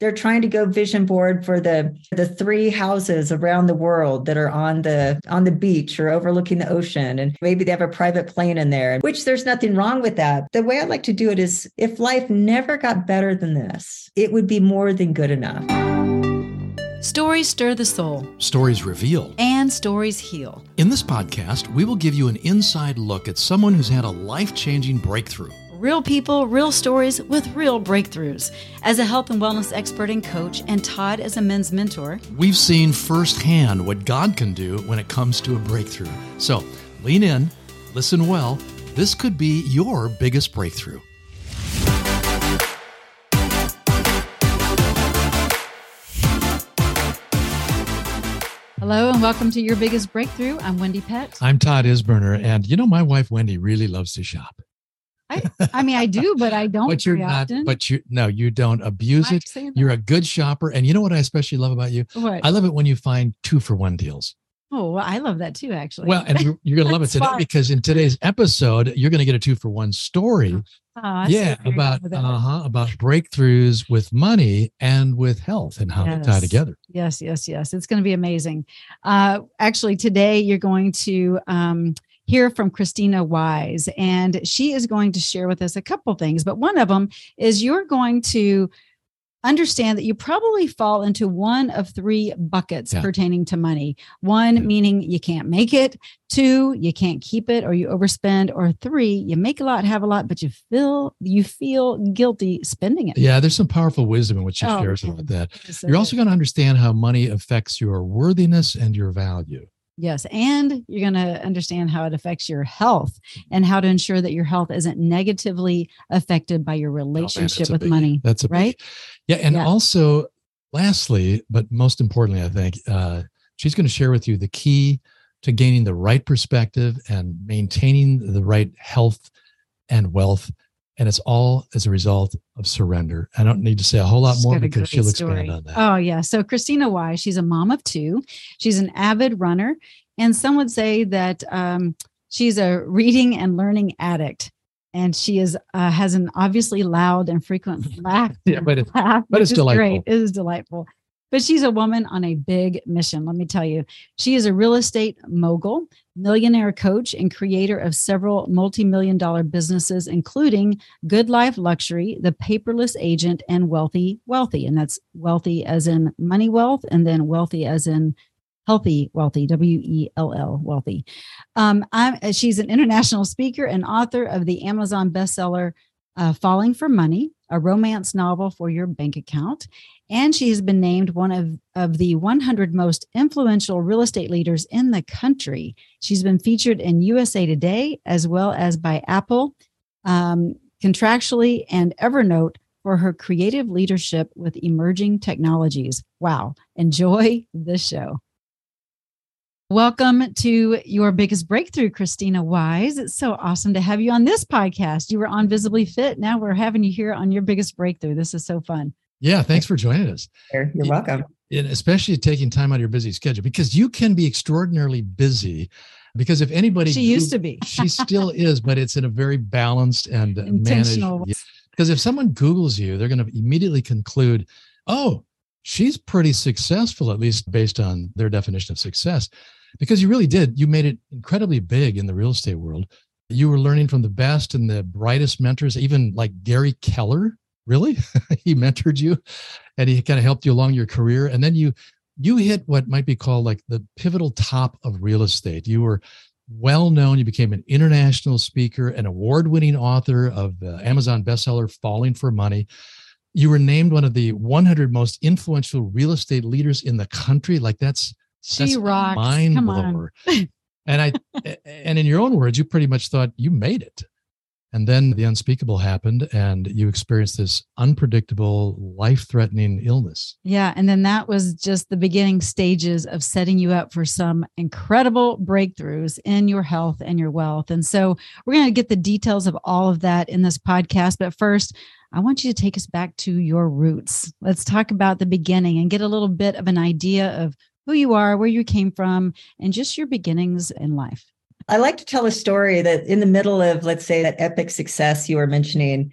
they're trying to go vision board for the the three houses around the world that are on the on the beach or overlooking the ocean and maybe they have a private plane in there which there's nothing wrong with that the way i like to do it is if life never got better than this it would be more than good enough Stories stir the soul. Stories reveal. And stories heal. In this podcast, we will give you an inside look at someone who's had a life changing breakthrough real people, real stories with real breakthroughs. As a health and wellness expert and coach, and Todd as a men's mentor, we've seen firsthand what God can do when it comes to a breakthrough. So lean in, listen well. This could be your biggest breakthrough. Hello and welcome to Your Biggest Breakthrough. I'm Wendy Pett. I'm Todd Isberner. And you know, my wife Wendy really loves to shop. I, I mean, I do, but I don't. but you're not. Often. But you no, you don't abuse it. You're a good shopper, and you know what I especially love about you? What? I love it when you find two for one deals. Oh, well, I love that too, actually. Well, and you're, you're going to love it today fun. because in today's episode, you're going to get a two for one story. Oh, yeah, about uh-huh, about breakthroughs with money and with health and how yes. they tie together. Yes, yes, yes. It's going to be amazing. Uh, actually, today you're going to um, hear from Krisstina Wise, and she is going to share with us a couple things. But one of them is you're going to understand that you probably fall into one of three buckets yeah. pertaining to money. One yeah. meaning you can't make it, two, you can't keep it or you overspend, or three, you make a lot, have a lot, but you feel you feel guilty spending it. Yeah, there's some powerful wisdom in what she oh, shares about that. You're also going to understand how money affects your worthiness and your value. Yes. And you're going to understand how it affects your health and how to ensure that your health isn't negatively affected by your relationship oh, man, with big, money. That's a right. Big, yeah. And yeah. also, lastly, but most importantly, I think uh, she's going to share with you the key to gaining the right perspective and maintaining the right health and wealth and it's all as a result of surrender. I don't need to say a whole lot more because she'll story. expand on that. Oh yeah. So Krisstina Wise, she's a mom of two. She's an avid runner, and some would say that um, she's a reading and learning addict. And she is uh, has an obviously loud and frequent laugh. yeah, but it's laugh, but it's delightful. Great. It is delightful. But she's a woman on a big mission. Let me tell you, she is a real estate mogul millionaire coach and creator of several multi million dollar businesses, including Good Life Luxury, The Paperless Agent, and Wealthy Wellthy. And that's wealthy as in money wealth, and then wealthy as in healthy wealthy w-e-l-l wellthy um, she's an international speaker and author of the amazon bestseller uh, falling for money a romance novel for your bank account and she has been named one of, of the 100 most influential real estate leaders in the country. She's been featured in USA Today as well as by Apple, um, Contactually, and Evernote for her creative leadership with emerging technologies. Wow. Enjoy the show. Welcome to your biggest breakthrough, Krisstina Wise. It's so awesome to have you on this podcast. You were on Visibly Fit. Now we're having you here on your biggest breakthrough. This is so fun. Yeah, thanks for joining us. You're welcome. And especially taking time out of your busy schedule because you can be extraordinarily busy. Because if anybody, she used to be, she still is, but it's in a very balanced and managed. Because if someone Googles you, they're going to immediately conclude, oh, she's pretty successful, at least based on their definition of success. Because you really did. You made it incredibly big in the real estate world. You were learning from the best and the brightest mentors, even like Gary Keller, really he mentored you and he kind of helped you along your career and then you you hit what might be called like the pivotal top of real estate you were well known you became an international speaker an award-winning author of the amazon bestseller falling for money you were named one of the 100 most influential real estate leaders in the country like that's she that's rocks mind blower and i and in your own words you pretty much thought you made it and then the unspeakable happened, and you experienced this unpredictable, life threatening illness. Yeah. And then that was just the beginning stages of setting you up for some incredible breakthroughs in your health and your wealth. And so we're going to get the details of all of that in this podcast. But first, I want you to take us back to your roots. Let's talk about the beginning and get a little bit of an idea of who you are, where you came from, and just your beginnings in life. I like to tell a story that in the middle of, let's say, that epic success you were mentioning,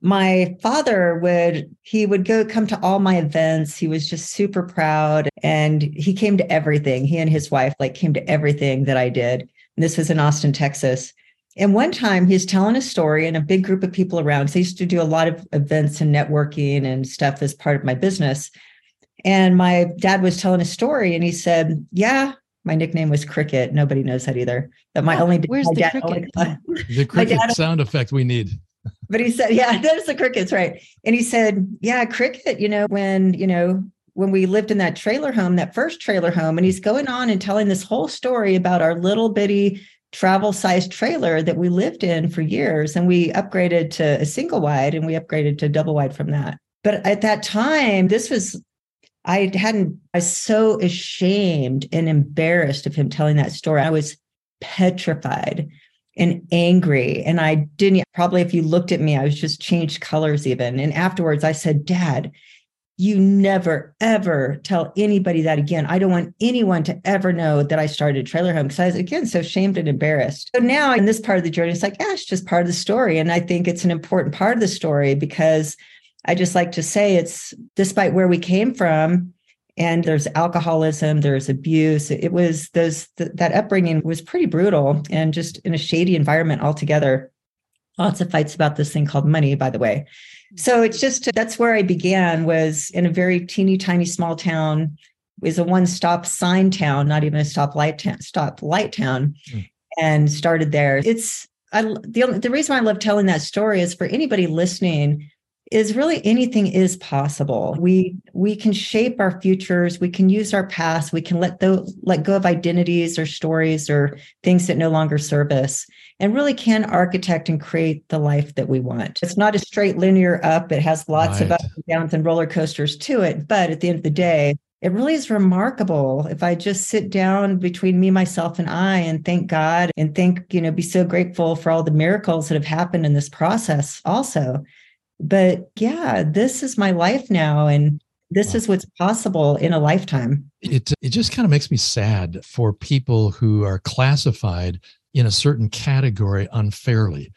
my father would he would go come to all my events he was just super proud and he came to everything he and his wife like came to everything that i did and this was in austin texas and one time he's telling a story and a big group of people around so i used to do a lot of events and networking and stuff as part of my business and my dad was telling a story and he said yeah my nickname was cricket nobody knows that either but my oh, only where's my the dad cricket? Only, the cricket dad, sound effect we need but he said, yeah, that's the crickets, right? And he said, yeah, cricket, you know, when, you know, when we lived in that trailer home, that first trailer home, and he's going on and telling this whole story about our little bitty travel sized trailer that we lived in for years. And we upgraded to a single wide and we upgraded to double wide from that. But at that time, this was, I hadn't, I was so ashamed and embarrassed of him telling that story. I was petrified and angry. And I didn't probably, if you looked at me, I was just changed colors even. And afterwards, I said, Dad, you never, ever tell anybody that again. I don't want anyone to ever know that I started trailer home because I was, again, so shamed and embarrassed. So now in this part of the journey, it's like, yeah, it's just part of the story. And I think it's an important part of the story because I just like to say it's despite where we came from, and there's alcoholism there's abuse it was those th- that upbringing was pretty brutal and just in a shady environment altogether lots of fights about this thing called money by the way. So it's just that's where i began was in a very teeny tiny small town. Was a one stop sign town not even a stop light town stop light town mm. and started there. It's I, the, only, the reason I love telling that story is for anybody listening is really anything is possible. We we can shape our futures, we can use our past, we can let the let go of identities or stories or things that no longer serve us and really can architect and create the life that we want. It's not a straight linear up, it has lots right. of ups and downs and roller coasters to it, but at the end of the day, it really is remarkable if I just sit down between me, myself, and I and thank God and think, you know, be so grateful for all the miracles that have happened in this process also but yeah, this is my life now. And this is what's possible in a lifetime. It, it just kind of makes me sad for people who are classified in a certain category unfairly.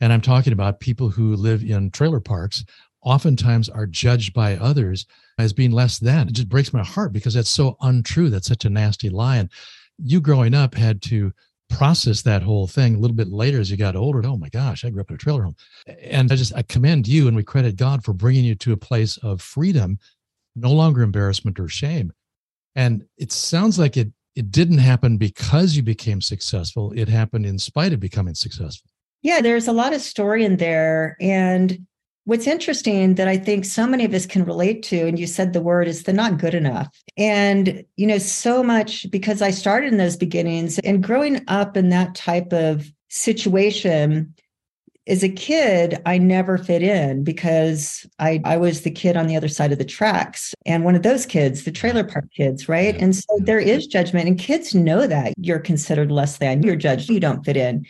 And I'm talking about people who live in trailer parks, oftentimes are judged by others as being less than. It just breaks my heart because that's so untrue. That's such a nasty lie. And you growing up had to process that whole thing a little bit later as you got older. Oh my gosh, I grew up in a trailer home. And I just, I commend you and we credit God for bringing you to a place of freedom, no longer embarrassment or shame. And it sounds like it, it didn't happen because you became successful. It happened in spite of becoming successful. Yeah, there's a lot of story in there. And What's interesting that I think so many of us can relate to, and you said the word is the not good enough. And, you know, so much because I started in those beginnings and growing up in that type of situation as a kid, I never fit in because I, I was the kid on the other side of the tracks and one of those kids, the trailer park kids, right? And so there is judgment, and kids know that you're considered less than, you're judged, you don't fit in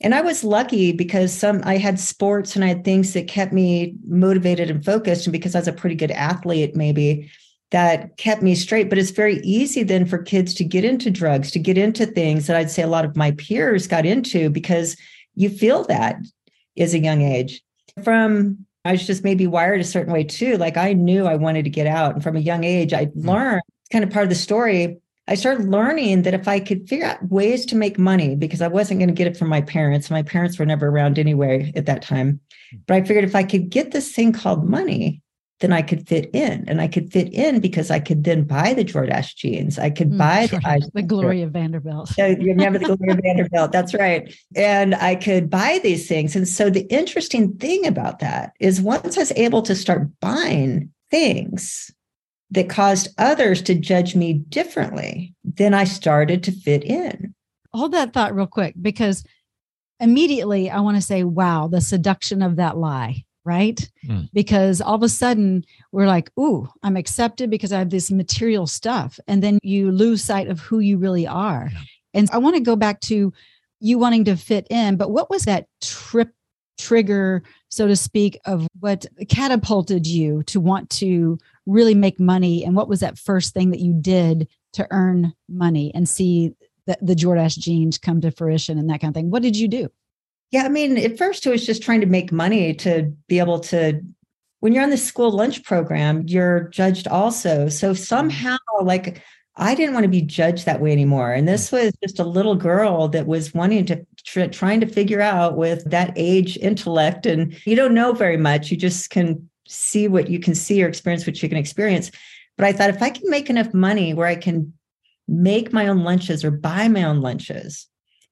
and I was lucky because some I had sports and I had things that kept me motivated and focused. And because I was a pretty good athlete, maybe that kept me straight. But it's very easy then for kids to get into drugs, to get into things that I'd say a lot of my peers got into because you feel that as a young age. From I was just maybe wired a certain way too. Like I knew I wanted to get out. And from a young age, I hmm. learned kind of part of the story I started learning that if I could figure out ways to make money, because I wasn't going to get it from my parents, my parents were never around anyway at that time. Hmm. But I figured if I could get this thing called money, then I could fit in. And I could fit in because I could then buy the Jordache jeans. I could mm, buy the, the Gloria Vanderbilt. So you remember the Gloria Vanderbilt. That's right. And I could buy these things. And so the interesting thing about that is once I was able to start buying things that caused others to judge me differently, then I started to fit in. Hold that thought real quick because immediately I want to say, wow, the seduction of that lie, right? Mm. Because all of a sudden we're like, ooh, I'm accepted because I have this material stuff. And then you lose sight of who you really are. Yeah. And I want to go back to you wanting to fit in, but what was that trip trigger, so to speak, of what catapulted you to want to really make money? And what was that first thing that you did to earn money and see the, the Jordache jeans come to fruition and that kind of thing? What did you do? Yeah, I mean, at first it was just trying to make money to be able to. When you're on the school lunch program, you're judged also. So mm-hmm. somehow, like, I didn't want to be judged that way anymore. And this mm-hmm. was just a little girl that was wanting to tr- trying to figure out with that age intellect, and you don't know very much. You just can see what you can see or experience what you can experience. But I thought if I can make enough money where I can make my own lunches or buy my own lunches,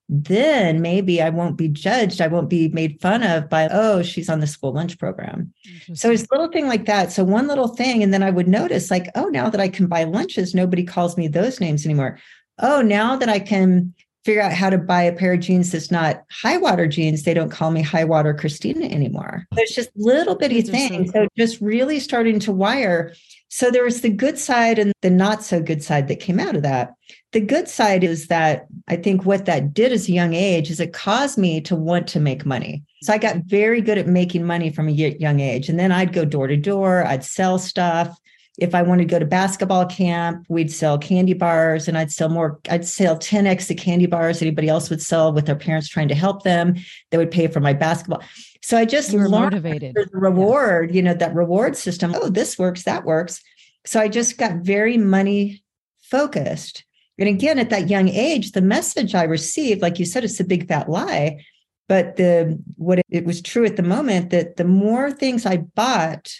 then maybe I won't be judged. I won't be made fun of by, oh, she's on the school lunch program. So it's little thing like that. So one little thing. And then I would notice, like, oh, now that I can buy lunches, nobody calls me those names anymore. Oh, now that I can figure out how to buy a pair of jeans that's not high water jeans, they don't call me high water Krisstina anymore. There's just little bitty things. So, so just really starting to wire. So there was the good side and the not so good side that came out of that. The good side is that I think what that did as a young age is it caused me to want to make money. So I got very good at making money from a young age. And then I'd go door to door, I'd sell stuff. If I wanted to go to basketball camp, we'd sell candy bars and I'd sell more, I'd sell 10x the candy bars anybody else would sell with their parents trying to help them. They would pay for my basketball. So I just were motivated. The reward, you know, that reward system. Oh, this works, that works. So I just got very money focused. And again, at that young age, the message I received, like you said, it's a big fat lie. But the what it, it was true at the moment that the more things I bought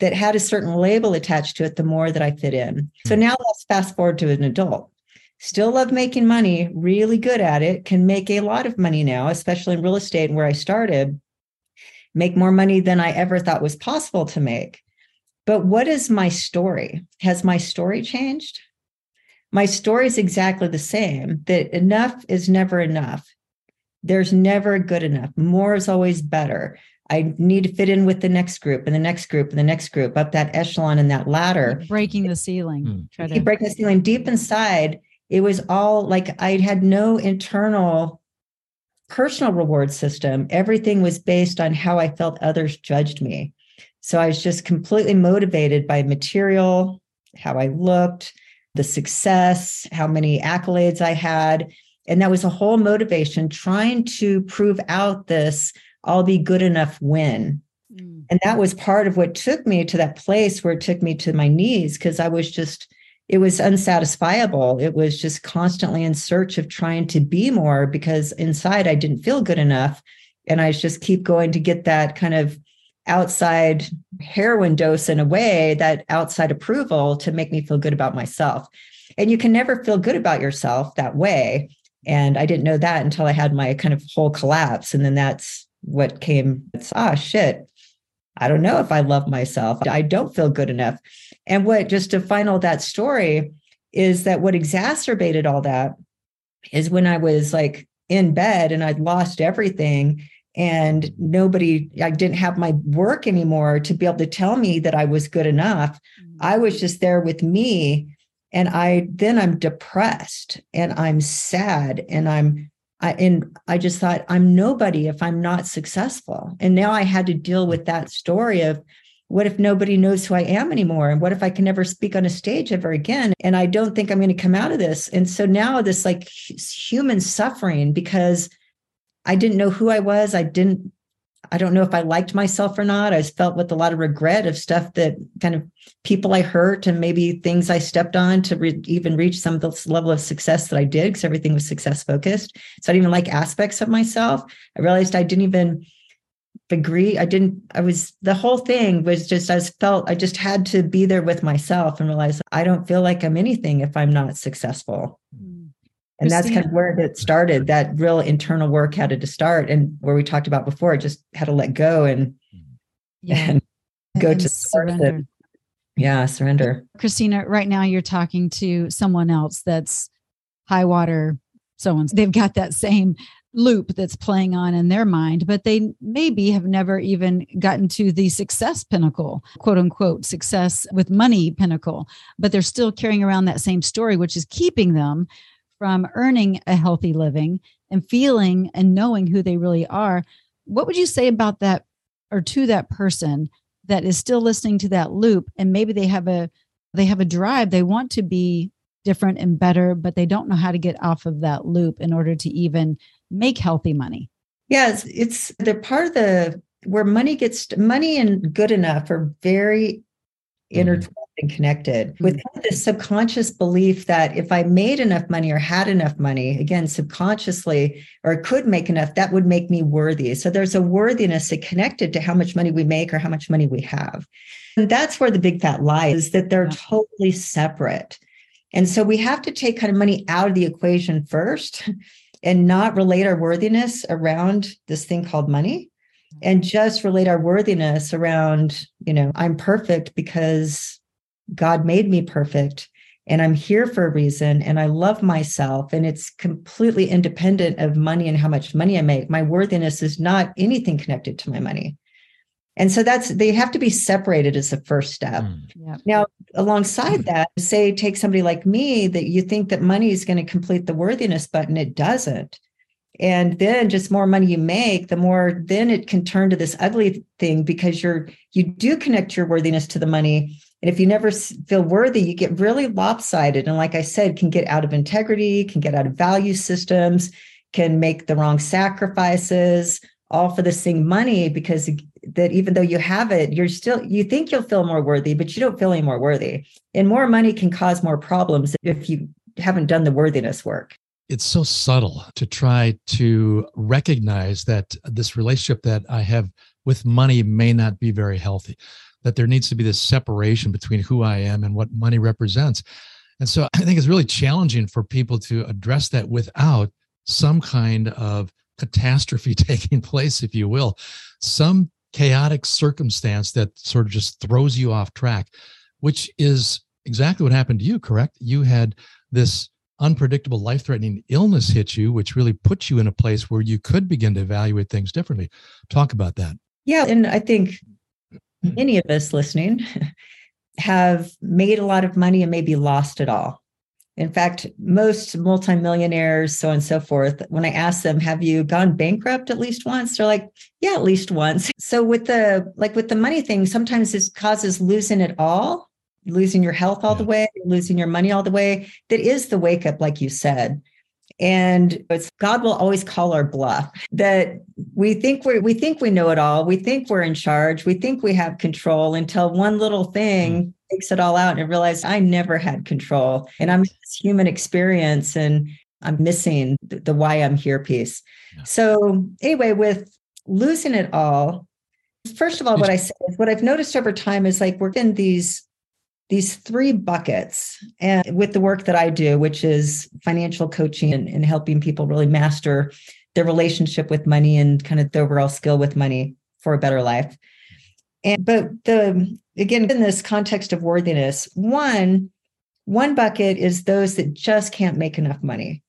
that had a certain label attached to it, the more that I fit in. So hmm. now let's fast forward to an adult. Still love making money, really good at it, can make a lot of money now, especially in real estate and where I started, make more money than I ever thought was possible to make. But what is my story? Has my story changed? My story is exactly the same that enough is never enough. There's never good enough. More is always better. I need to fit in with the next group and the next group and the next group up that echelon and that ladder. Keep breaking the ceiling. Mm. Try to break the ceiling. Deep inside, it was all like I had no internal personal reward system. Everything was based on how I felt others judged me. So I was just completely motivated by material, how I looked, the success, how many accolades I had. And that was a whole motivation trying to prove out this I'll be good enough when. Mm. And that was part of what took me to that place where it took me to my knees because I was just, it was unsatisfiable. It was just constantly in search of trying to be more because inside I didn't feel good enough. And I just keep going to get that kind of outside heroin dose in a way, that outside approval to make me feel good about myself. And you can never feel good about yourself that way. And I didn't know that until I had my kind of whole collapse. And then that's what came. It's, ah, shit. I don't know if I love myself. I don't feel good enough. And what, just to final that story, is that what exacerbated all that is when I was like in bed and I'd lost everything and nobody i didn't have my work anymore to be able to tell me that i was good enough mm-hmm. i was just there with me and i then i'm depressed and i'm sad and i'm I, and I just thought I'm nobody if I'm not successful. And now I had to deal with that story of what if nobody knows who I am anymore? And what if I can never speak on a stage ever again? And I don't think I'm going to come out of this. And so now this like human suffering because I didn't know who I was. I didn't, I don't know if I liked myself or not. I felt with a lot of regret of stuff that kind of people I hurt and maybe things I stepped on to re- even reach some of the level of success that I did because everything was success focused. So I didn't even like aspects of myself. I realized I didn't even agree. I didn't, I was, the whole thing was just, I felt I just had to be there with myself and realize I don't feel like I'm anything if I'm not successful. And that's kind of where it started that real internal work had to start and where we talked about before just had to let go and yeah. and go and to surrender. Yeah surrender. Krisstina right now you're talking to someone else that's high water so on. They've got that same loop that's playing on in their mind, but they maybe have never even gotten to the success pinnacle, quote unquote, success with money pinnacle, but they're still carrying around that same story, which is keeping them from earning a healthy living and feeling and knowing who they really are. What would you say about that or to that person that is still listening to that loop and maybe they have a they have a drive they want to be different and better but they don't know how to get off of that loop in order to even make healthy money Yeah, it's, they're part of the where money gets money and good enough are very. Intertwined and connected with mm-hmm. of this subconscious belief that if I made enough money or had enough money, again, subconsciously, or could make enough, that would make me worthy. So there's a worthiness that connected to how much money we make or how much money we have. And that's where the big fat lie is that they're totally separate. And so we have to take kind of money out of the equation first and not relate our worthiness around this thing called money and just relate our worthiness around, you know, I'm perfect because God made me perfect and I'm here for a reason and I love myself and it's completely independent of money and how much money I make. My worthiness is not anything connected to my money. And so that's they have to be separated as the first step. Mm. Yeah. Now, alongside that, say take somebody like me that you think that money is going to complete the worthiness button, it doesn't. And then just more money you make, the more then it can turn to this ugly thing because you're you do connect your worthiness to the money. And if you never feel worthy, you get really lopsided. And like I said, can get out of integrity, can get out of value systems, can make the wrong sacrifices, all for the same money because that even though you have it, you're still you think you'll feel more worthy, but you don't feel any more worthy. And more money can cause more problems if you haven't done the worthiness work it's so subtle to try to recognize that this relationship that I have with money may not be very healthy, that there needs to be this separation between who I am and what money represents. And so I think it's really challenging for people to address that without some kind of catastrophe taking place, if you will, some chaotic circumstance that sort of just throws you off track, which is exactly what happened to you, correct? You had this unpredictable life threatening illness hits you, which really puts you in a place where you could begin to evaluate things differently. Talk about that. Yeah. And I think mm-hmm. many of us listening have made a lot of money and maybe lost it all. In fact, most multimillionaires, so on and so forth, when I ask them, have you gone bankrupt at least once? They're like, yeah, at least once. So with the like with the money thing, sometimes this causes losing it all losing your health all yeah. the way, losing your money all the way. That is the wake up, like you said. And it's God will always call our bluff that we think we we think we know it all. We think we're in charge. We think we have control until one little thing mm. takes it all out and realize I never had control. And I'm this human experience and I'm missing the, the why I'm here piece. Yeah. So anyway, with losing it all, first of all, what I say is what I've noticed over time is like we're in these these three buckets and with the work that I do, which is financial coaching and, and, helping people really master their relationship with money and kind of the overall skill with money for a better life. And but the again in this context of worthiness, one one bucket is those that just can't make enough money.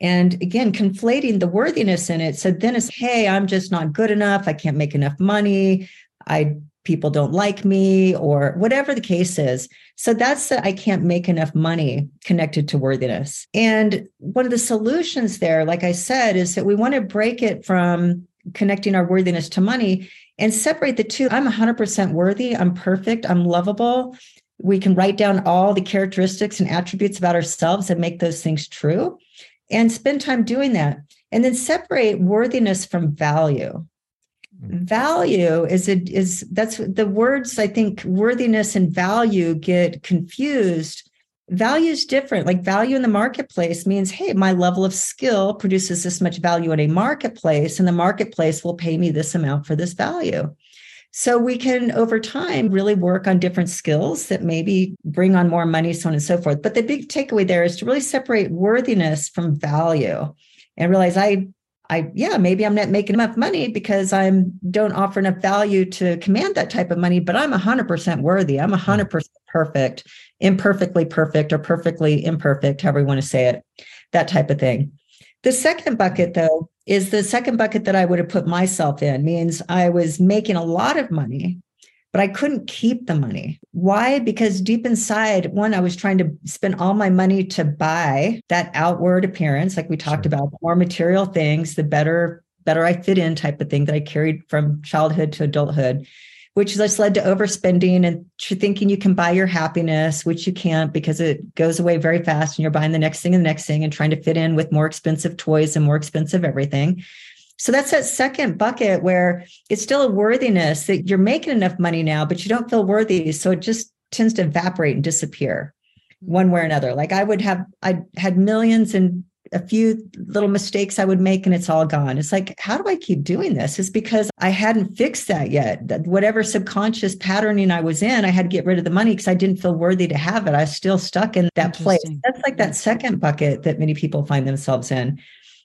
And again, conflating the worthiness in it. So then it's, hey, I'm just not good enough. I can't make enough money. I people don't like me or whatever the case is. So that's that I can't make enough money connected to worthiness. And one of the solutions there, like I said, is that we want to break it from connecting our worthiness to money and separate the two. I'm 100% worthy. I'm perfect. I'm lovable. We can write down all the characteristics and attributes about ourselves and make those things true and spend time doing that. And then separate worthiness from value value is it is that's the words i think worthiness and value get confused. Value is different like value in the marketplace means hey my level of skill produces this much value in a marketplace and the marketplace will pay me this amount for this value. So we can over time really work on different skills that maybe bring on more money so on and so forth. But the big takeaway there is to really separate worthiness from value. And realize i I yeah, maybe I'm not making enough money because I'm don't offer enough value to command that type of money, but I'm 100% worthy. I'm 100% hmm. perfect, imperfectly perfect or perfectly imperfect, however you want to say it. That type of thing. The second bucket though is the second bucket that I would have put myself in means I was making a lot of money but I couldn't keep the money. Why? Because deep inside, one, I was trying to spend all my money to buy that outward appearance, like we talked sure. about, more material things, the better, better I fit in type of thing that I carried from childhood to adulthood, which just led to overspending and thinking you can buy your happiness, which you can't because it goes away very fast and you're buying the next thing and the next thing and trying to fit in with more expensive toys and more expensive everything. So that's that second bucket where it's still a worthiness that you're making enough money now, but you don't feel worthy. So it just tends to evaporate and disappear one way or another. Like I would have, I had millions and a few little mistakes I would make and it's all gone. It's like, how do I keep doing this? It's because I hadn't fixed that yet. That whatever subconscious patterning I was in, I had to get rid of the money because I didn't feel worthy to have it. I was still stuck in that place. That's like that second bucket that many people find themselves in.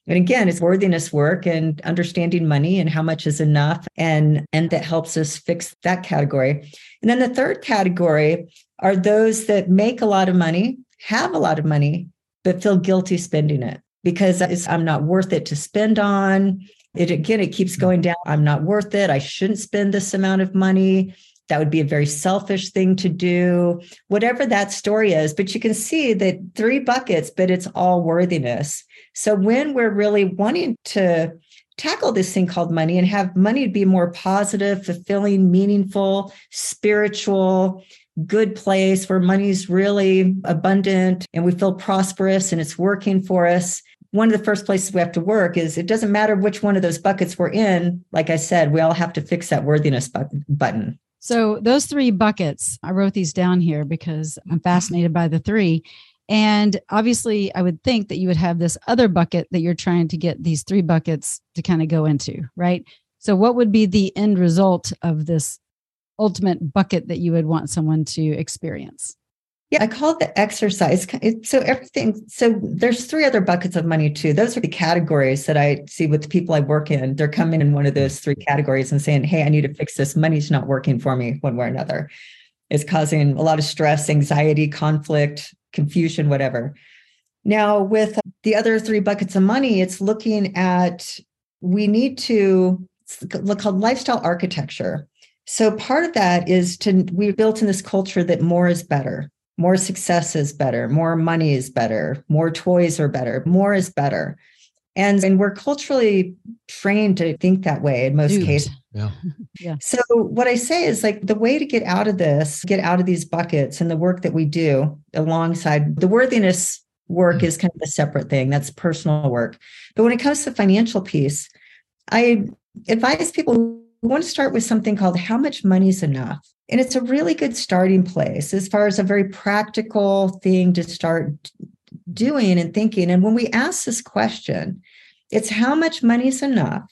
And again, it's worthiness work and understanding money and how much is enough. And, and that helps us fix that category. And then the third category are those that make a lot of money, have a lot of money, but feel guilty spending it because I'm not worth it to spend on. It again, it keeps going down. I'm not worth it. I shouldn't spend this amount of money. That would be a very selfish thing to do, whatever that story is. But you can see that three buckets, but it's all worthiness. So when we're really wanting to tackle this thing called money and have money be more positive, fulfilling, meaningful, spiritual, good place where money's really abundant and we feel prosperous and it's working for us. One of the first places we have to work is it doesn't matter which one of those buckets we're in. Like I said, we all have to fix that worthiness button. So, those three buckets, I wrote these down here because I'm fascinated by the three. And obviously, I would think that you would have this other bucket that you're trying to get these three buckets to kind of go into, right? So, what would be the end result of this ultimate bucket that you would want someone to experience? Yeah, I call it the exercise. So everything. So there's three other buckets of money too. Those are the categories that I see with the people I work in. They're coming in one of those three categories and saying, "Hey, I need to fix this. Money's not working for me one way or another. It's causing a lot of stress, anxiety, conflict, confusion, whatever." Now, with the other three buckets of money, it's looking at we need to look called lifestyle architecture. So part of that is to we built in this culture that more is better. More success is better, more money is better, more toys are better, more is better. And, and we're culturally trained to think that way in most Duped. cases. Yeah. yeah. So what I say is like the way to get out of this, get out of these buckets and the work that we do alongside the worthiness work mm-hmm. is kind of a separate thing. That's personal work. But when it comes to financial piece, I advise people we want to start with something called How Much Money is Enough? And it's a really good starting place as far as a very practical thing to start doing and thinking. And when we ask this question, it's how much money is enough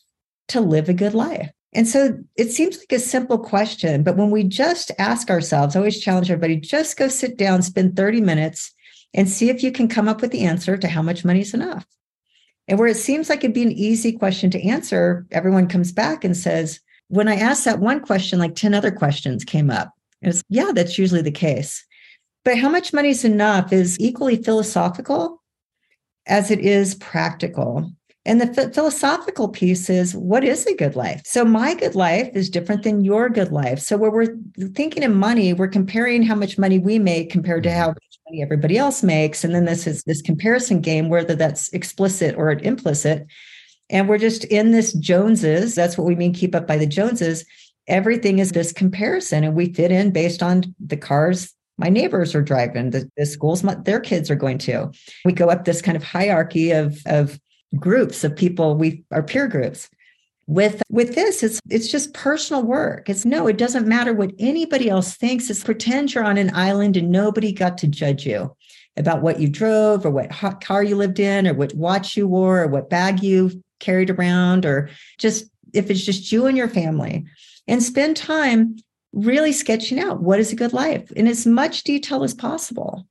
to live a good life? And so it seems like a simple question, but when we just ask ourselves, I always challenge everybody just go sit down, spend 30 minutes, and see if you can come up with the answer to how much money is enough. And where it seems like it'd be an easy question to answer, everyone comes back and says, when I asked that one question, like 10 other questions came up. It's yeah, that's usually the case. But how much money is enough is equally philosophical as it is practical. And the philosophical piece is what is a good life? So, my good life is different than your good life. So, where we're thinking of money, we're comparing how much money we make compared to how mm-hmm. much money everybody else makes. And then this is this comparison game, whether that's explicit or implicit. And we're just in this Joneses. That's what we mean, keep up by the Joneses. Everything is this comparison, and we fit in based on the cars my neighbors are driving, the, the schools my, their kids are going to. We go up this kind of hierarchy of, of groups of people, we our peer groups. With with this, it's it's just personal work. It's no, it doesn't matter what anybody else thinks. It's pretend you're on an island and nobody got to judge you about what you drove or what car you lived in or what watch you wore or what bag you carried around or just if it's just you and your family and spend time really sketching out what is a good life in as much detail as possible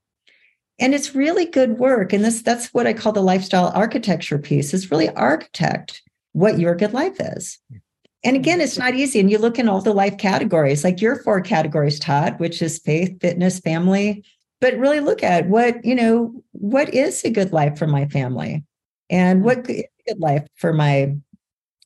and it's really good work. And this that's what i call the lifestyle architecture piece is really architect what your good life is. And again it's not easy. And you look in all the life categories like your four categories todd which is faith fitness family. But really look at what you know what is a good life for my family? And what mm-hmm. good life for my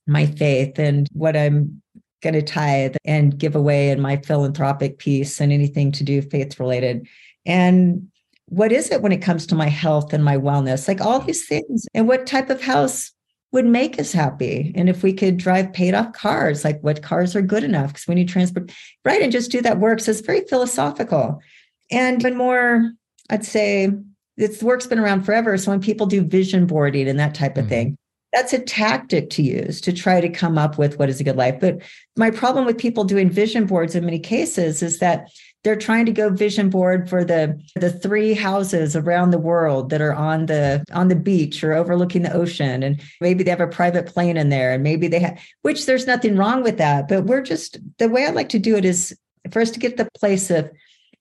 my faith and what I'm going to tithe and give away in my philanthropic piece and anything to do faith related. And what is it when it comes to my health and my wellness? Like all these things. And what type of house would make us happy? And if we could drive paid off cars, like what cars are good enough? Because we need transport, right? And just do that work. So it's very philosophical. And even more, I'd say it's the work's been around forever. So when people do vision boarding and that type of mm-hmm. thing, that's a tactic to use to try to come up with what is a good life. But my problem with people doing vision boards in many cases is that they're trying to go vision board for the the three houses around the world that are on the on the beach or overlooking the ocean and maybe they have a private plane in there and maybe they have which there's nothing wrong with that but we're just the way i like to do it is for us to get the place of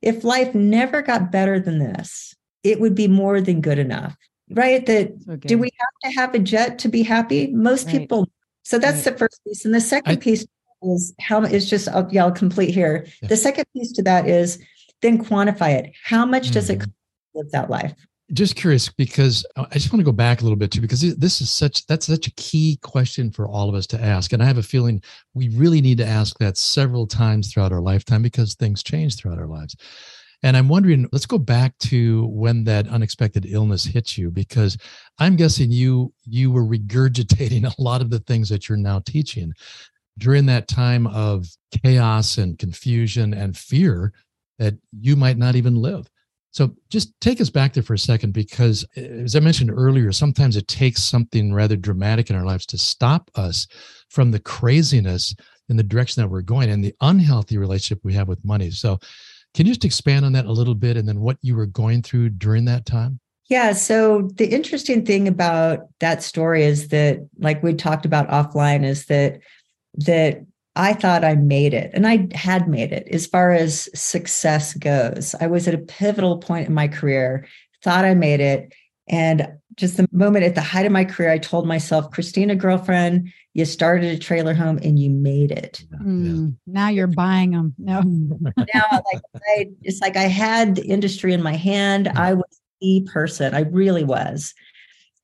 if life never got better than this it would be more than good enough right that okay. do we have to have a jet to be happy most right. people so that's right. the first piece and the second I, piece is how is just I'll, yeah, I'll complete here. Yeah. The second piece to that is then quantify it. How much mm-hmm. does it mm-hmm. live that life? Just curious because I just want to go back a little bit too because this is such that's such a key question for all of us to ask, and I have a feeling we really need to ask that several times throughout our lifetime because things change throughout our lives. And I'm wondering, let's go back to when that unexpected illness hit you, because I'm guessing you you were regurgitating a lot of the things that you're now teaching during that time of chaos and confusion and fear that you might not even live. So just take us back there for a second, because eh, as I mentioned earlier, sometimes it takes something rather dramatic in our lives to stop us from the craziness in the direction that we're going and the unhealthy relationship we have with money. So can you just expand on that a little bit and then what you were going through during that time? Yeah. So the interesting thing about that story is that, like we talked about offline, is that that I thought I made it and I had made it as far as success goes. I was at a pivotal point in my career, thought I made it. And just the moment at the height of my career, I told myself, Krisstina, girlfriend, you started a trailer home and you made it. Mm, now you're buying them. No. now, like I, it's like I had the industry in my hand. I was the person. I really was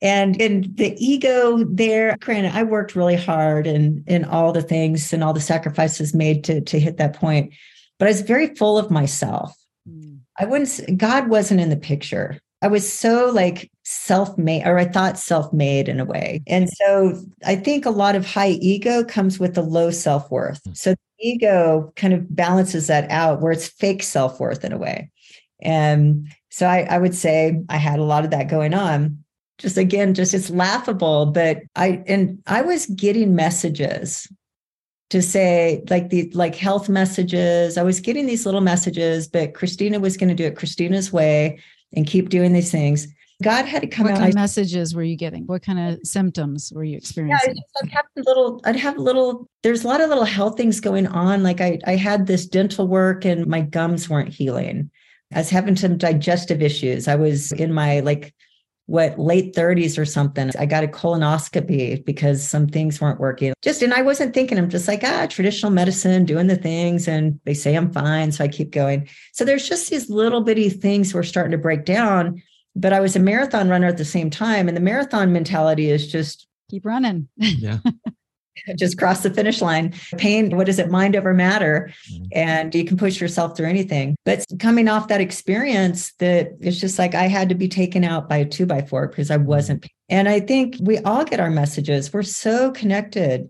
and and the ego there granted i worked really hard and in all the things and all the sacrifices made to to hit that point but i was very full of myself. Mm. i wouldn't god wasn't in the picture. I was so like self-made or i thought self-made in a way. And so i think a lot of high ego comes with a low self-worth. Mm. so ego kind of balances that out where it's fake self-worth in a way. And so I, I would say i had a lot of that going on just again just it's laughable but i and i was getting messages to say like the like health messages. I was getting these little messages but Krisstina was going to do it Krisstina's way and keep doing these things. God had to come what out. kind of messages were you getting? What kind of symptoms were you experiencing? yeah, i'd have little i'd have little there's a lot of little health things going on. Like i i had this dental work and my gums weren't healing. I was having some digestive issues. I was in my like what late 30s or something. I got a colonoscopy because some things weren't working. Just and I wasn't thinking, I'm just like, ah, traditional medicine, doing the things, and they say I'm fine. So I keep going. So there's just these little bitty things we're starting to break down. But I was a marathon runner at the same time. And the marathon mentality is just keep running. Yeah. just cross the finish line. Pain, what is it? Mind over matter. Mm-hmm. And you can push yourself through anything. But coming off that experience, that it's just like I had to be taken out by a two by four because I wasn't. And I think we all get our messages. We're so connected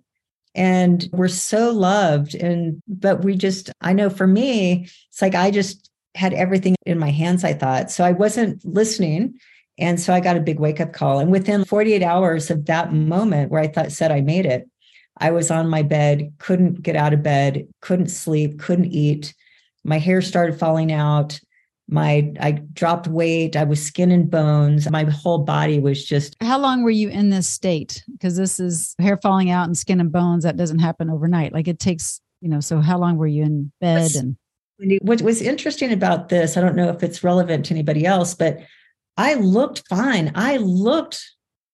and we're so loved. And but we just, I know for me, it's like I just had everything in my hands, I thought. So I wasn't listening. And so I got a big wake up call. And within 48 hours of that moment where I thought said I made it, I was on my bed, couldn't get out of bed, couldn't sleep, couldn't eat. My hair started falling out. My I dropped weight. I was skin and bones. My whole body was just How long were you in this state? Because this is hair falling out and skin and bones that doesn't happen overnight. Like it takes, you know, so how long were you in bed and what was interesting about this, I don't know if it's relevant to anybody else, but I looked fine. I looked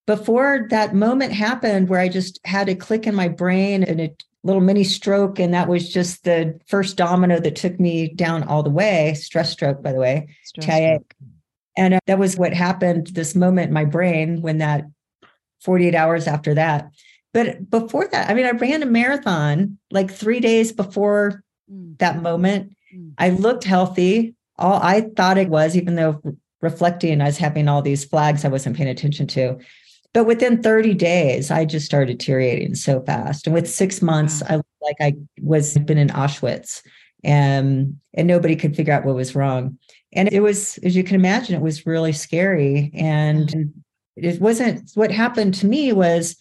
before that moment happened where I just had a click in my brain and a little mini stroke. And that was just the first domino that took me down all the way. Stress stroke, by the way. Stroke. And uh, that was what happened this moment in my brain when that 48 hours after that. But before that, I mean, I ran a marathon like three days before mm. that moment. Mm. I looked healthy. All I thought it was, even though reflecting, I was having all these flags I wasn't paying attention to. But within 30 days, I just started deteriorating so fast. And with six months, I looked like I was been in Auschwitz and and nobody could figure out what was wrong. And it was, as you can imagine, it was really scary. And it wasn't what happened to me was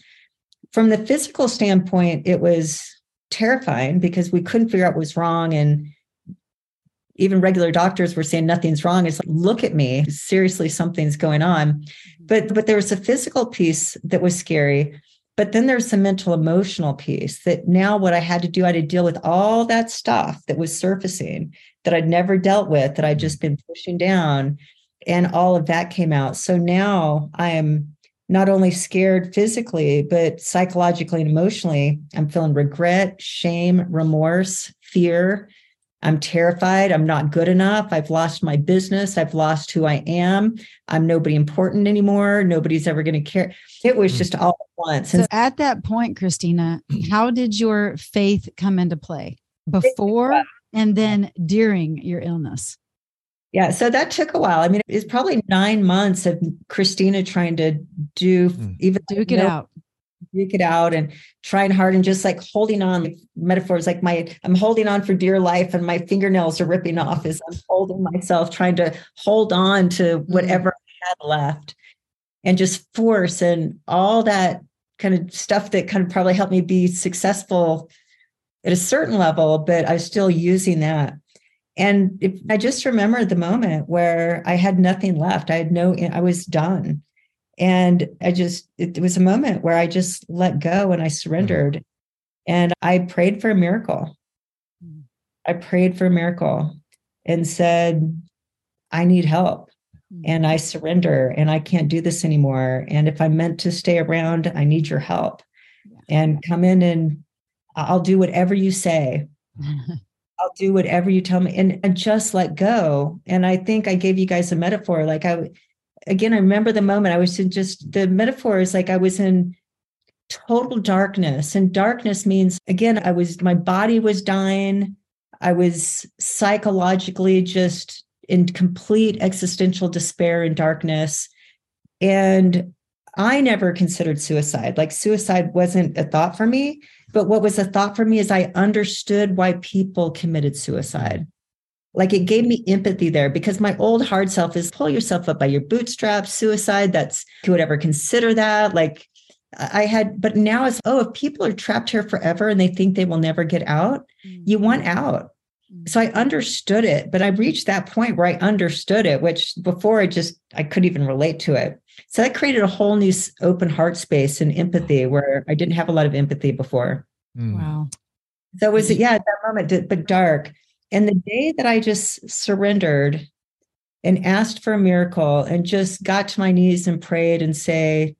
from the physical standpoint, it was terrifying because we couldn't figure out what was wrong. And even regular doctors were saying nothing's wrong. It's like, look at me. Seriously, something's going on. Mm-hmm. But but there was a physical piece that was scary. But then there's the mental emotional piece that now what I had to do, I had to deal with all that stuff that was surfacing that I'd never dealt with, that I'd just been pushing down. And all of that came out. So now I am not only scared physically, but psychologically and emotionally. I'm feeling regret, shame, remorse, fear. I'm terrified. I'm not good enough. I've lost my business. I've lost who I am. I'm nobody important anymore. Nobody's ever going to care. It was hmm. just all at once. So at that point, Krisstina, how did your faith come into play before and then during your illness? Yeah, so that took a while. I mean, it's probably nine months of Krisstina trying to do mm. even duke it out, duke it out, and trying hard and just like holding on. Like metaphors like my I'm holding on for dear life, and my fingernails are ripping off as I'm holding myself, trying to hold on to hmm. whatever. I had left, and just force and all that kind of stuff that kind of probably helped me be successful at a certain level, but I was still using that and if, I just remember the moment where I had nothing left. I had no, I was done. And I just, it, was a moment where I just let go and I surrendered. Mm-hmm. And I prayed for a miracle. I prayed for a miracle and said, I need help mm. and I surrender and I can't do this anymore. And if I'm meant to stay around, I need your help and come in and I'll do whatever you say. I'll do whatever you tell me and, and just let go. And I think I gave you guys a metaphor. Like I, again, I remember the moment I was in just the metaphor is like I was in total darkness. And darkness means, again, I was, my body was dying. I was psychologically just in complete existential despair and darkness. And I never considered suicide. Like suicide wasn't a thought for me. But what was a thought for me is I understood why people committed suicide. Like it gave me empathy there because my old hard self is pull yourself up by your bootstraps, suicide. That's who would ever consider that. Like I had, but now it's, oh, if people are trapped here forever and they think they will never get out, mm-hmm. you want out. So I understood it, but I reached that point where I understood it, which before I just, I couldn't even relate to it. So that created a whole new open heart space and empathy where I didn't have a lot of empathy before. Mm. Wow. So was it was, yeah, at that moment, but dark. And the day that I just surrendered and asked for a miracle and just got to my knees and prayed and say,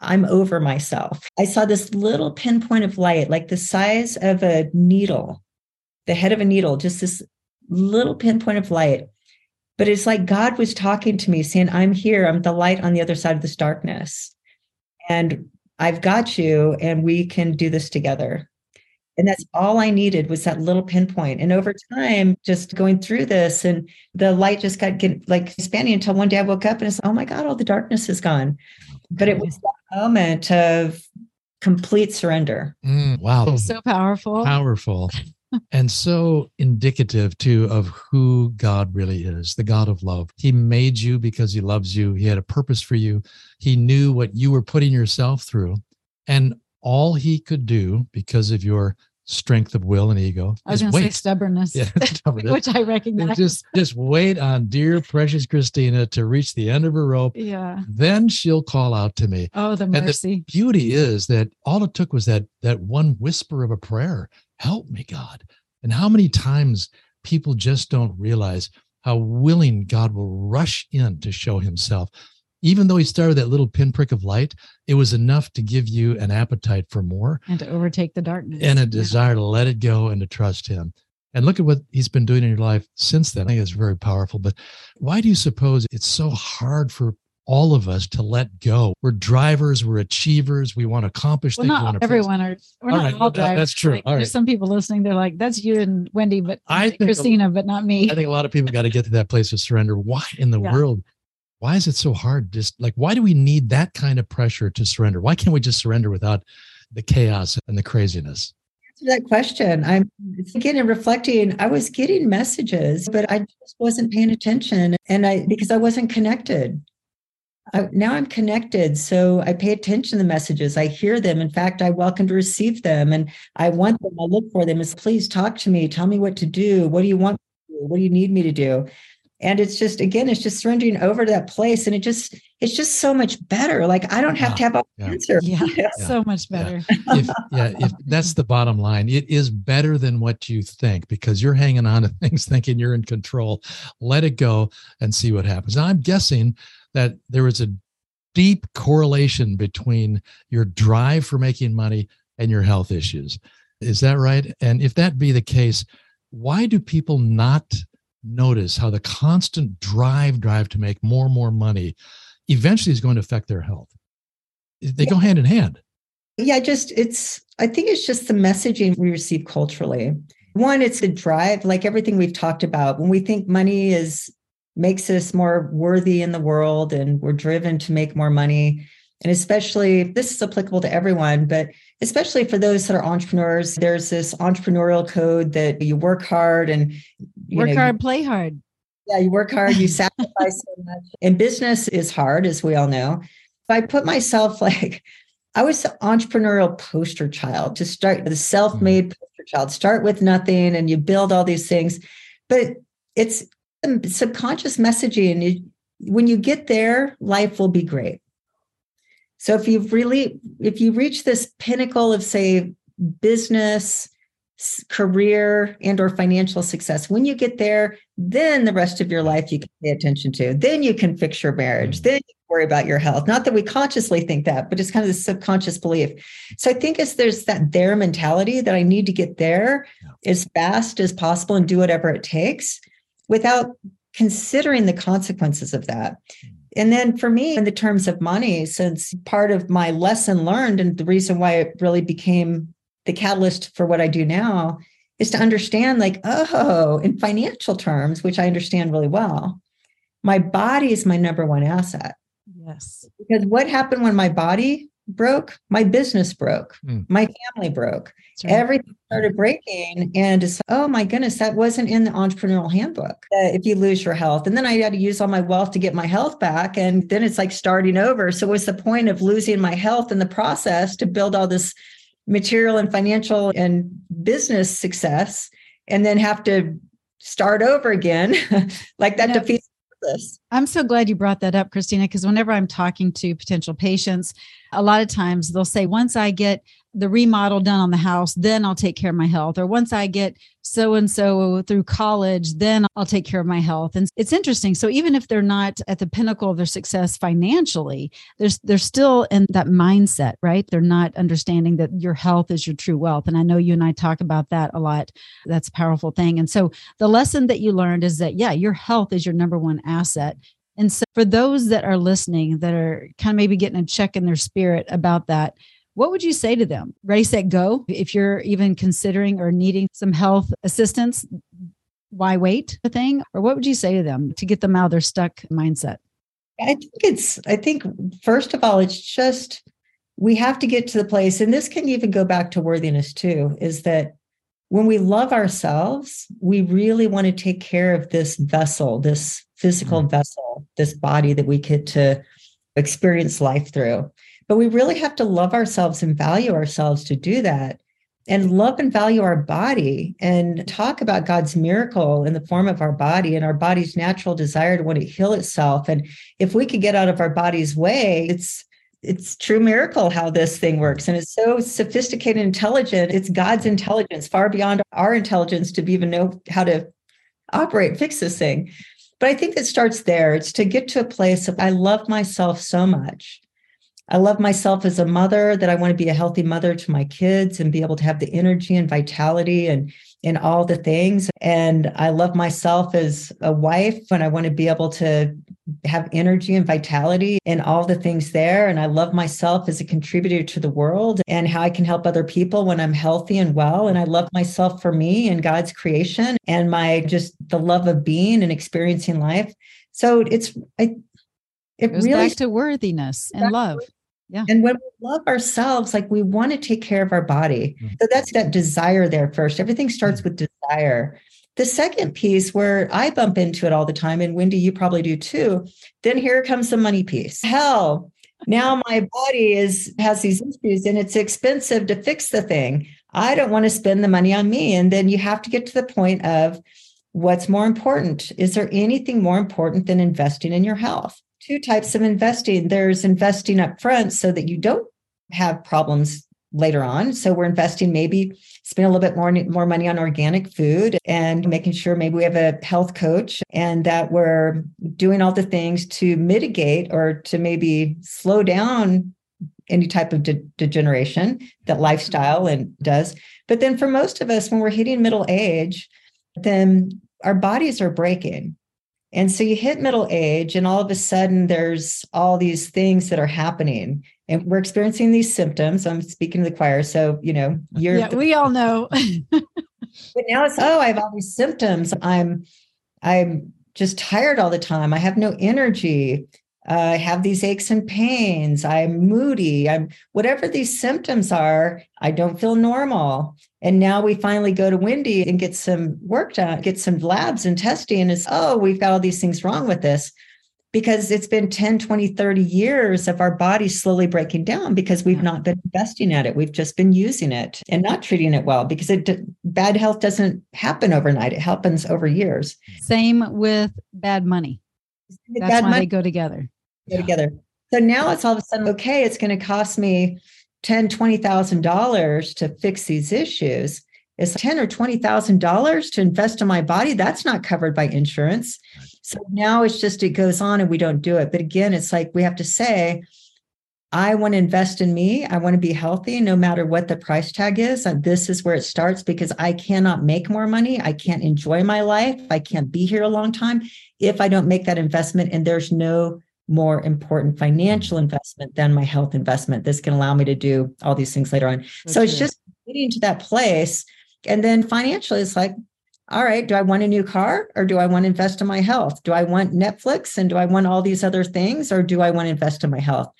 I'm over myself. I saw this little pinpoint of light, like the size of a needle, the head of a needle, just this little pinpoint of light. But it's like God was talking to me, saying, I'm here. I'm the light on the other side of this darkness. And I've got you, and we can do this together. And that's all I needed was that little pinpoint. And over time, just going through this, and the light just got get, like expanding until one day I woke up and it's, oh my God, all the darkness is gone. But it was that moment of complete surrender. Mm, wow. So powerful. Powerful and so indicative too of who God really is, the God of love. He made you because he loves you. He had a purpose for you. He knew what you were putting yourself through. And all he could do because of your strength of will and ego. I was going to say stubbornness, yeah, stubbornness. which I recognize. Just, just wait on dear precious Krisstina to reach the end of her rope. Yeah. Then she'll call out to me. Oh, the mercy. And the beauty is that all it took was that that one whisper of a prayer help me, God. And how many times people just don't realize how willing God will rush in to show himself. Even though he started that little pinprick of light, it was enough to give you an appetite for more and to overtake the darkness and a desire to let it go and to trust him. And look at what he's been doing in your life since then. I think it's very powerful. But why do you suppose it's so hard for all of us to let go. We're drivers, we're achievers, we want to accomplish well, things. Not everyone are. We're all not right, all drivers. That's true. Like, there's right. some people listening. They're like, "That's you and Wendy, but I think Krisstina, but not me." I think a lot of people got to get to that place of surrender. Why in the yeah. world? Why is it so hard? Just like, why do we need that kind of pressure to surrender? Why can't we just surrender without the chaos and the craziness? Answer that question. I'm thinking and reflecting, I was getting messages, but I just wasn't paying attention. And I because I wasn't connected. I, now I'm connected. So I pay attention to the messages. I hear them. In fact, I welcome to receive them and I want them. I look for them as please talk to me. Tell me what to do. What do you want? What do you need me to do? And it's just, again, it's just surrendering over to that place. And it just, it's just so much better. Like I don't have to have all the yeah. answer. Yeah, yeah, so much better. Yeah. if, yeah, if that's the bottom line, it is better than what you think because you're hanging on to things thinking you're in control. Let it go and see what happens. Now, I'm guessing that there is a deep correlation between your drive for making money and your health issues. Is that right? And if that be the case, why do people not notice how the constant drive drive to make more and more money eventually is going to affect their health? They yeah. go hand in hand. Yeah, just it's I think it's just the messaging we receive culturally. One, it's the drive, like everything we've talked about. When we think money is makes us more worthy in the world and we're driven to make more money. And especially, this is applicable to everyone, but especially for those that are entrepreneurs, there's this entrepreneurial code that you work hard and work know, hard, play hard. Yeah, you work hard, you sacrifice so much. And business is hard, as we all know. If I put myself like, I was the entrepreneurial poster child to start the self-made mm-hmm. poster child, start with nothing and you build all these things. But it's subconscious messaging. You, when you get there, life will be great. So if you've really, if you reach this pinnacle of say business, career and or financial success when you get there then the rest of your life you can pay attention to. Then you can fix your marriage. Mm. then you worry about your health. Not that we consciously think that but it's kind of the subconscious belief. So i think as there's that there mentality that i need to get there as fast as possible and do whatever it takes without considering the consequences of that. And then for me, in the terms of money, since part of my lesson learned and the reason why it really became the catalyst for what I do now is to understand, like, oh, in financial terms, which I understand really well, my body is my number one asset. Yes. Because what happened when my body broke, my business broke, mm. my family broke, right. everything started breaking. And it's, oh my goodness, that wasn't in the entrepreneurial handbook. Uh, if you lose your health, and then I had to use all my wealth to get my health back, and then it's like starting over. So, what's the point of losing my health in the process to build all this material and financial and business success, and then have to start over again? like that defeats this. I'm so glad you brought that up, Krisstina, because whenever I'm talking to potential patients, a lot of times they'll say, once I get the remodel done on the house, then I'll take care of my health. Or once I get so and so through college, then I'll take care of my health. And it's interesting. So even if they're not at the pinnacle of their success financially, there's they're still in that mindset, right? They're not understanding that your health is your true wealth. And I know you and I talk about that a lot. That's a powerful thing. And so the lesson that you learned is that yeah, your health is your number one asset. And so, for those that are listening, that are kind of maybe getting a check in their spirit about that, what would you say to them? Ready, set, go. If you're even considering or needing some health assistance, why wait a thing? Or what would you say to them to get them out of their stuck mindset? I think it's, I think, first of all, it's just we have to get to the place, and this can even go back to worthiness too, is that when we love ourselves, we really want to take care of this vessel, this physical mm-hmm. vessel, this body that we get to experience life through. But we really have to love ourselves and value ourselves to do that. And love and value our body and talk about God's miracle in the form of our body and our body's natural desire to want to heal itself. And if we could get out of our body's way, it's it's true miracle how this thing works and it's so sophisticated intelligent it's god's intelligence far beyond our intelligence to even know how to operate fix this thing but i think it starts there it's to get to a place of i love myself so much I love myself as a mother that I want to be a healthy mother to my kids and be able to have the energy and vitality and in all the things. And I love myself as a wife and I want to be able to have energy and vitality in all the things there. And I love myself as a contributor to the world and how I can help other people when I'm healthy and well. And I love myself for me and God's creation and my just the love of being and experiencing life. So it's I it, it really back to worthiness and love. Yeah. And when we love ourselves, like we want to take care of our body. Mm-hmm. So that's that desire there first. Everything starts mm-hmm. with desire. The second piece where I bump into it all the time, and Wendy, you probably do too, then here comes the money piece. Hell, now my body is has these issues and it's expensive to fix the thing. I don't want to spend the money on me. And then you have to get to the point of what's more important? Is there anything more important than investing in your health? Two types of investing. There's investing up front so that you don't have problems later on. So we're investing maybe spend a little bit more more money on organic food and making sure maybe we have a health coach and that we're doing all the things to mitigate or to maybe slow down any type of de- degeneration that lifestyle and does. But then for most of us when we're hitting middle age, then our bodies are breaking. And so you hit middle age, and all of a sudden, there's all these things that are happening and we're experiencing these symptoms. I'm speaking to the choir, so you know, you're. Yeah, we all know. but now it's oh, I have all these symptoms. I'm, I'm just tired all the time. I have no energy. I have these aches and pains. I'm moody. I'm whatever these symptoms are. I don't feel normal. And now we finally go to Wendy and get some work done, get some labs and testing. And it's oh, we've got all these things wrong with this because it's been 10, 20, 30 years of our body slowly breaking down because we've not been investing at it. We've just been using it and not treating it well because it bad health doesn't happen overnight. It happens over years. Same with bad money. That's bad why money, they go together. Go together. So now it's all of a sudden okay, it's going to cost me ten, twenty thousand dollars to fix these issues. It's ten or twenty thousand dollars to invest in my body? That's not covered by insurance. So now it's just, it goes on and we don't do it. But again, it's like we have to say, I want to invest in me. I want to be healthy no matter what the price tag is. And this is where it starts because I cannot make more money. I can't enjoy my life. I can't be here a long time if I don't make that investment. And there's no more important financial investment than my health investment. This can allow me to do all these things later on. So it's just getting to that place. And then financially, it's like, all right, do I want a new car or do I want to invest in my health? Do I want Netflix and do I want all these other things or do I want to invest in my health?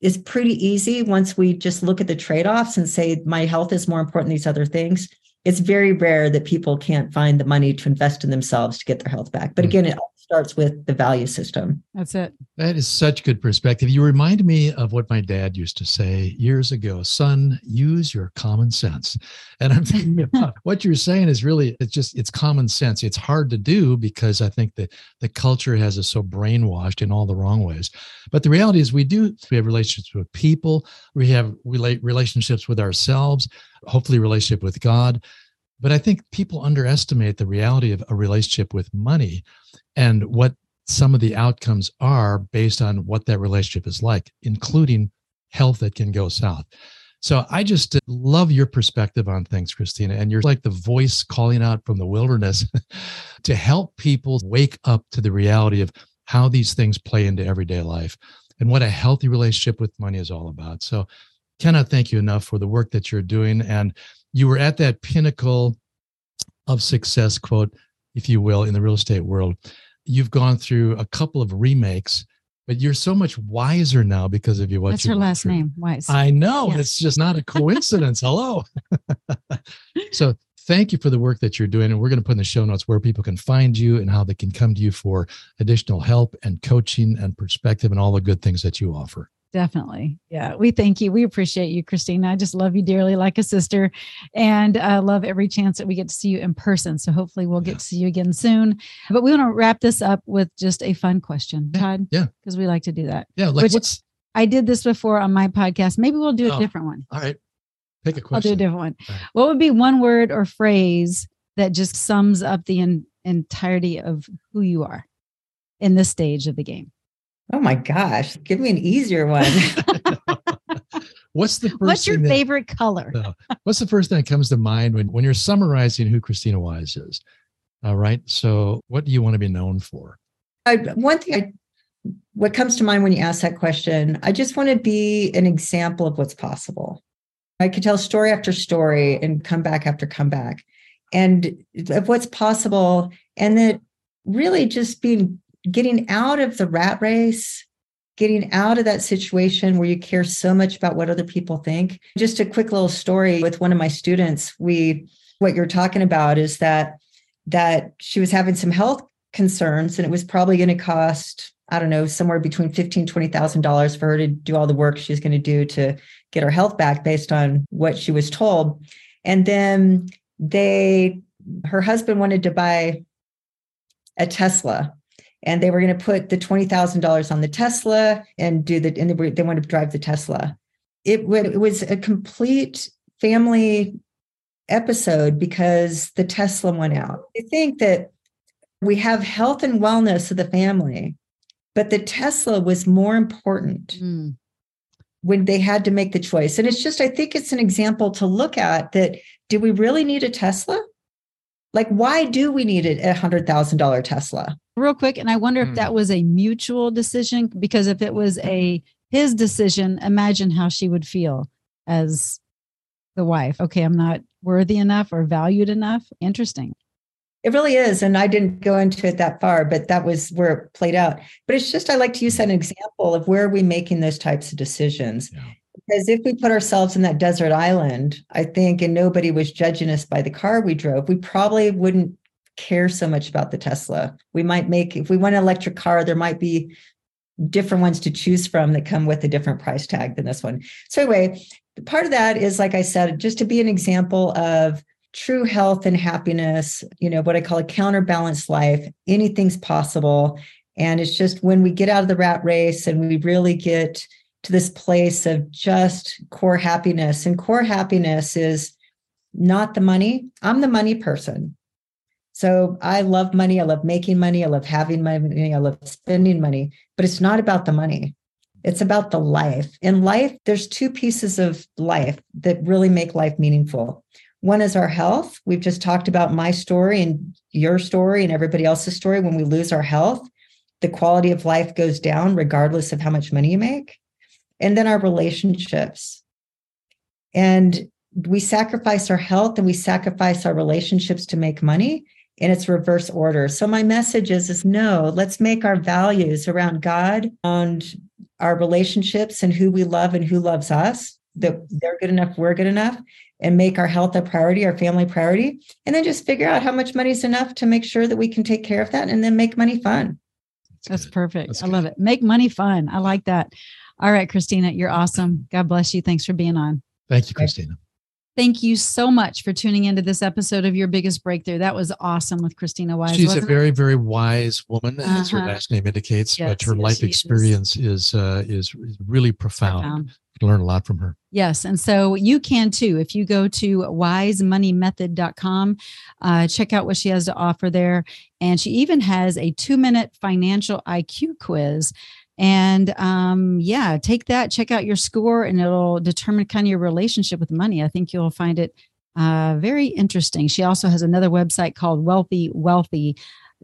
It's pretty easy once we just look at the trade offs and say, my health is more important than these other things. It's very rare that people can't find the money to invest in themselves to get their health back. But hmm. again, it starts with the value system. That's it. That is such good perspective. You remind me of what my dad used to say years ago son, use your common sense. And I'm thinking about what you're saying is really, it's just, it's common sense. It's hard to do because I think that the culture has us so brainwashed in all the wrong ways. But the reality is, we do, we have relationships with people, we have relate relationships with ourselves, hopefully, relationship with God. But I think people underestimate the reality of a relationship with money and what some of the outcomes are based on what that relationship is like, including health that can go south. So I just love your perspective on things, Krisstina. And you're like the voice calling out from the wilderness to help people wake up to the reality of how these things play into everyday life and what a healthy relationship with money is all about. So cannot thank you enough for the work that you're doing. And you were at that pinnacle of success, quote, if you will, in the real estate world you've gone through a couple of remakes, but you're so much wiser now because of you. What That's her last through. name, Wise. I know. It's just not a coincidence. Hello. so thank you for the work that you're doing. And we're going to put in the show notes where people can find you and how they can come to you for additional help and coaching and perspective and all the good things that you offer. Definitely. Yeah. We thank you. We appreciate you, Krisstina. I just love you dearly like a sister and I love every chance that we get to see you in person. So hopefully we'll get yeah. to see you again soon. But we want to wrap this up with just a fun question, Todd. Yeah. Because we like to do that. Yeah. Like Which what's I did this before on my podcast. Maybe we'll do a oh, different one. All right. Pick a question. I'll do a different one. Right. What would be one word or phrase that just sums up the en- entirety of who you are in this stage of the game? Oh my gosh, give me an easier one. What's the first What's your favorite that, color? Uh, what's the first thing that comes to mind when, when you're summarizing who Krisstina Wise is? All right. So, what do you want to be known for? I, one thing, I, what comes to mind when you ask that question, I just want to be an example of what's possible. I could tell story after story and come back after come back, and of what's possible, and that really just being getting out of the rat race, getting out of that situation where you care so much about what other people think. Just a quick little story with one of my students. We, what you're talking about is that that she was having some health concerns and it was probably going to cost I don't know, somewhere between fifteen, twenty thousand dollars for her to do all the work she's going to do to get her health back based on what she was told. And then they her husband wanted to buy a Tesla and they were going to put the $20,000 on the Tesla and do the, and they, were, they wanted to drive the Tesla. It, it was a complete family episode because the Tesla went out. I think that we have health and wellness of the family, but the Tesla was more important mm. when they had to make the choice. And it's just, I think it's an example to look at that. Do we really need a Tesla? Like, why do we need a $100,000 Tesla? Real quick. And I wonder mm. if that hmm. was a mutual decision, because if it was a his decision, imagine how she would feel as the wife. Okay, I'm not worthy enough or valued enough. Interesting. It really is. And I didn't go into it that far, but that was where it played out. But it's just, I like to use that example of where are we making those types of decisions. Yeah. Because if we put ourselves in that desert island, I think, and nobody was judging us by the car we drove, we probably wouldn't care so much about the Tesla. We might make, if we want an electric car, there might be different ones to choose from that come with a different price tag than this one. So, anyway, part of that is, like I said, just to be an example of true health and happiness, you know, what I call a counterbalanced life. Anything's possible. And it's just when we get out of the rat race and we really get to this place of just core happiness. And core happiness is not the money. I'm the money person. So I love money. I love making money. I love having money. I love spending money, but it's not about the money. It's about the life. In life, there's two pieces of life that really make life meaningful. One is our health. We've just talked about my story and your story and everybody else's story. When we lose our health, the quality of life goes down regardless of how much money you make and then our relationships. And we sacrifice our health and we sacrifice our relationships to make money in its reverse order. So my message is, is no, let's make our values around God and our relationships and who we love and who loves us, that they're good enough, we're good enough, and make our health a priority, our family priority. And then just figure out how much money is enough to make sure that we can take care of that and then make money fun. That's, That's perfect. That's I love it. Make money fun. I like that. All right, Krisstina, you're awesome. God bless you. Thanks for being on. Thank you, Krisstina. Thank you so much for tuning into this episode of Your Biggest Breakthrough. That was awesome with Krisstina Wise. She's a very, it? very wise woman, uh-huh. as her uh-huh. last name indicates. Yes, but her yes, life experience is uh, is really profound. profound. You learn a lot from her. Yes. And so you can too. If you go to wisemoneymethod.com, uh, check out what she has to offer there. And she even has a two minute financial IQ quiz and um, yeah, take that, check out your score, and it'll determine kind of your relationship with money. I think you'll find it uh, very interesting. She also has another website called Wealthy Wellthy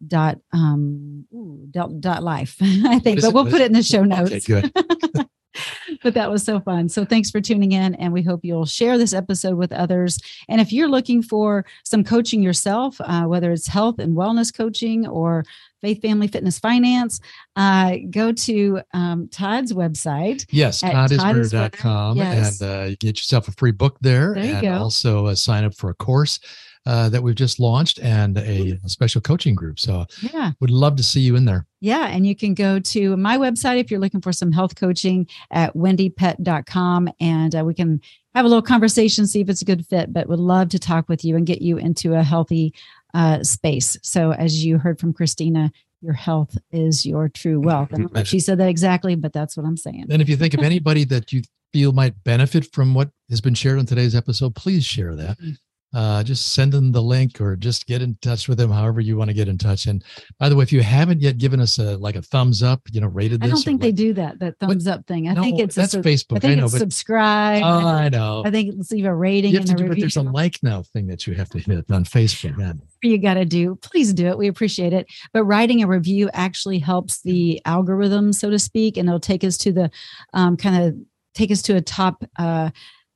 dot um dot, dot life i think but we'll put it in the show notes okay, good but that was so fun. So thanks for tuning in. And we hope you'll share this episode with others. And if you're looking for some coaching yourself, uh, whether it's health and wellness coaching or faith, family, fitness, finance, uh, go to um, Todd's website. Yes, toddisner.com. Yes. And uh, you get yourself a free book there. There and go. also uh, sign up for a course uh, that we've just launched and a, a, special coaching group. So yeah, would love to see you in there. Yeah. And you can go to my website if you're looking for some health coaching at wendypet.com and uh, we can have a little conversation, see if it's a good fit, but would love to talk with you and get you into a healthy uh, space. So as you heard from Krisstina, your health is your true wealth. And she said that exactly, but that's what I'm saying. And if you think of anybody that you feel might benefit from what has been shared on today's episode, please share that. Uh, just send them the link or just get in touch with them however you want to get in touch. And by the way if you haven't yet given us a like a thumbs up you know rated this i don't think they do that that thumbs what? up thing. I no, think it's that's a, facebook. I think I know, it's subscribe. Oh i know. I think leave a rating you have to do, but there's a like now thing that you have to hit on facebook man you got to do. Please do it. We appreciate it. But writing a review actually helps the algorithm so to speak and it'll take us to the um, kind of take us to a top uh,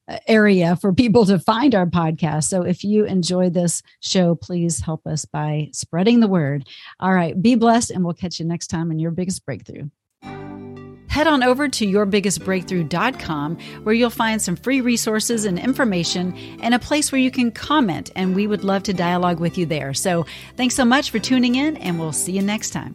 Uh, area for people to find our podcast. So if you enjoy this show, please help us by spreading the word. All right, be blessed, and we'll catch you next time in your biggest breakthrough. Head on over to yourbiggestbreakthrough.com where you'll find some free resources and information and a place where you can comment, and we would love to dialogue with you there. So thanks so much for tuning in, and we'll see you next time.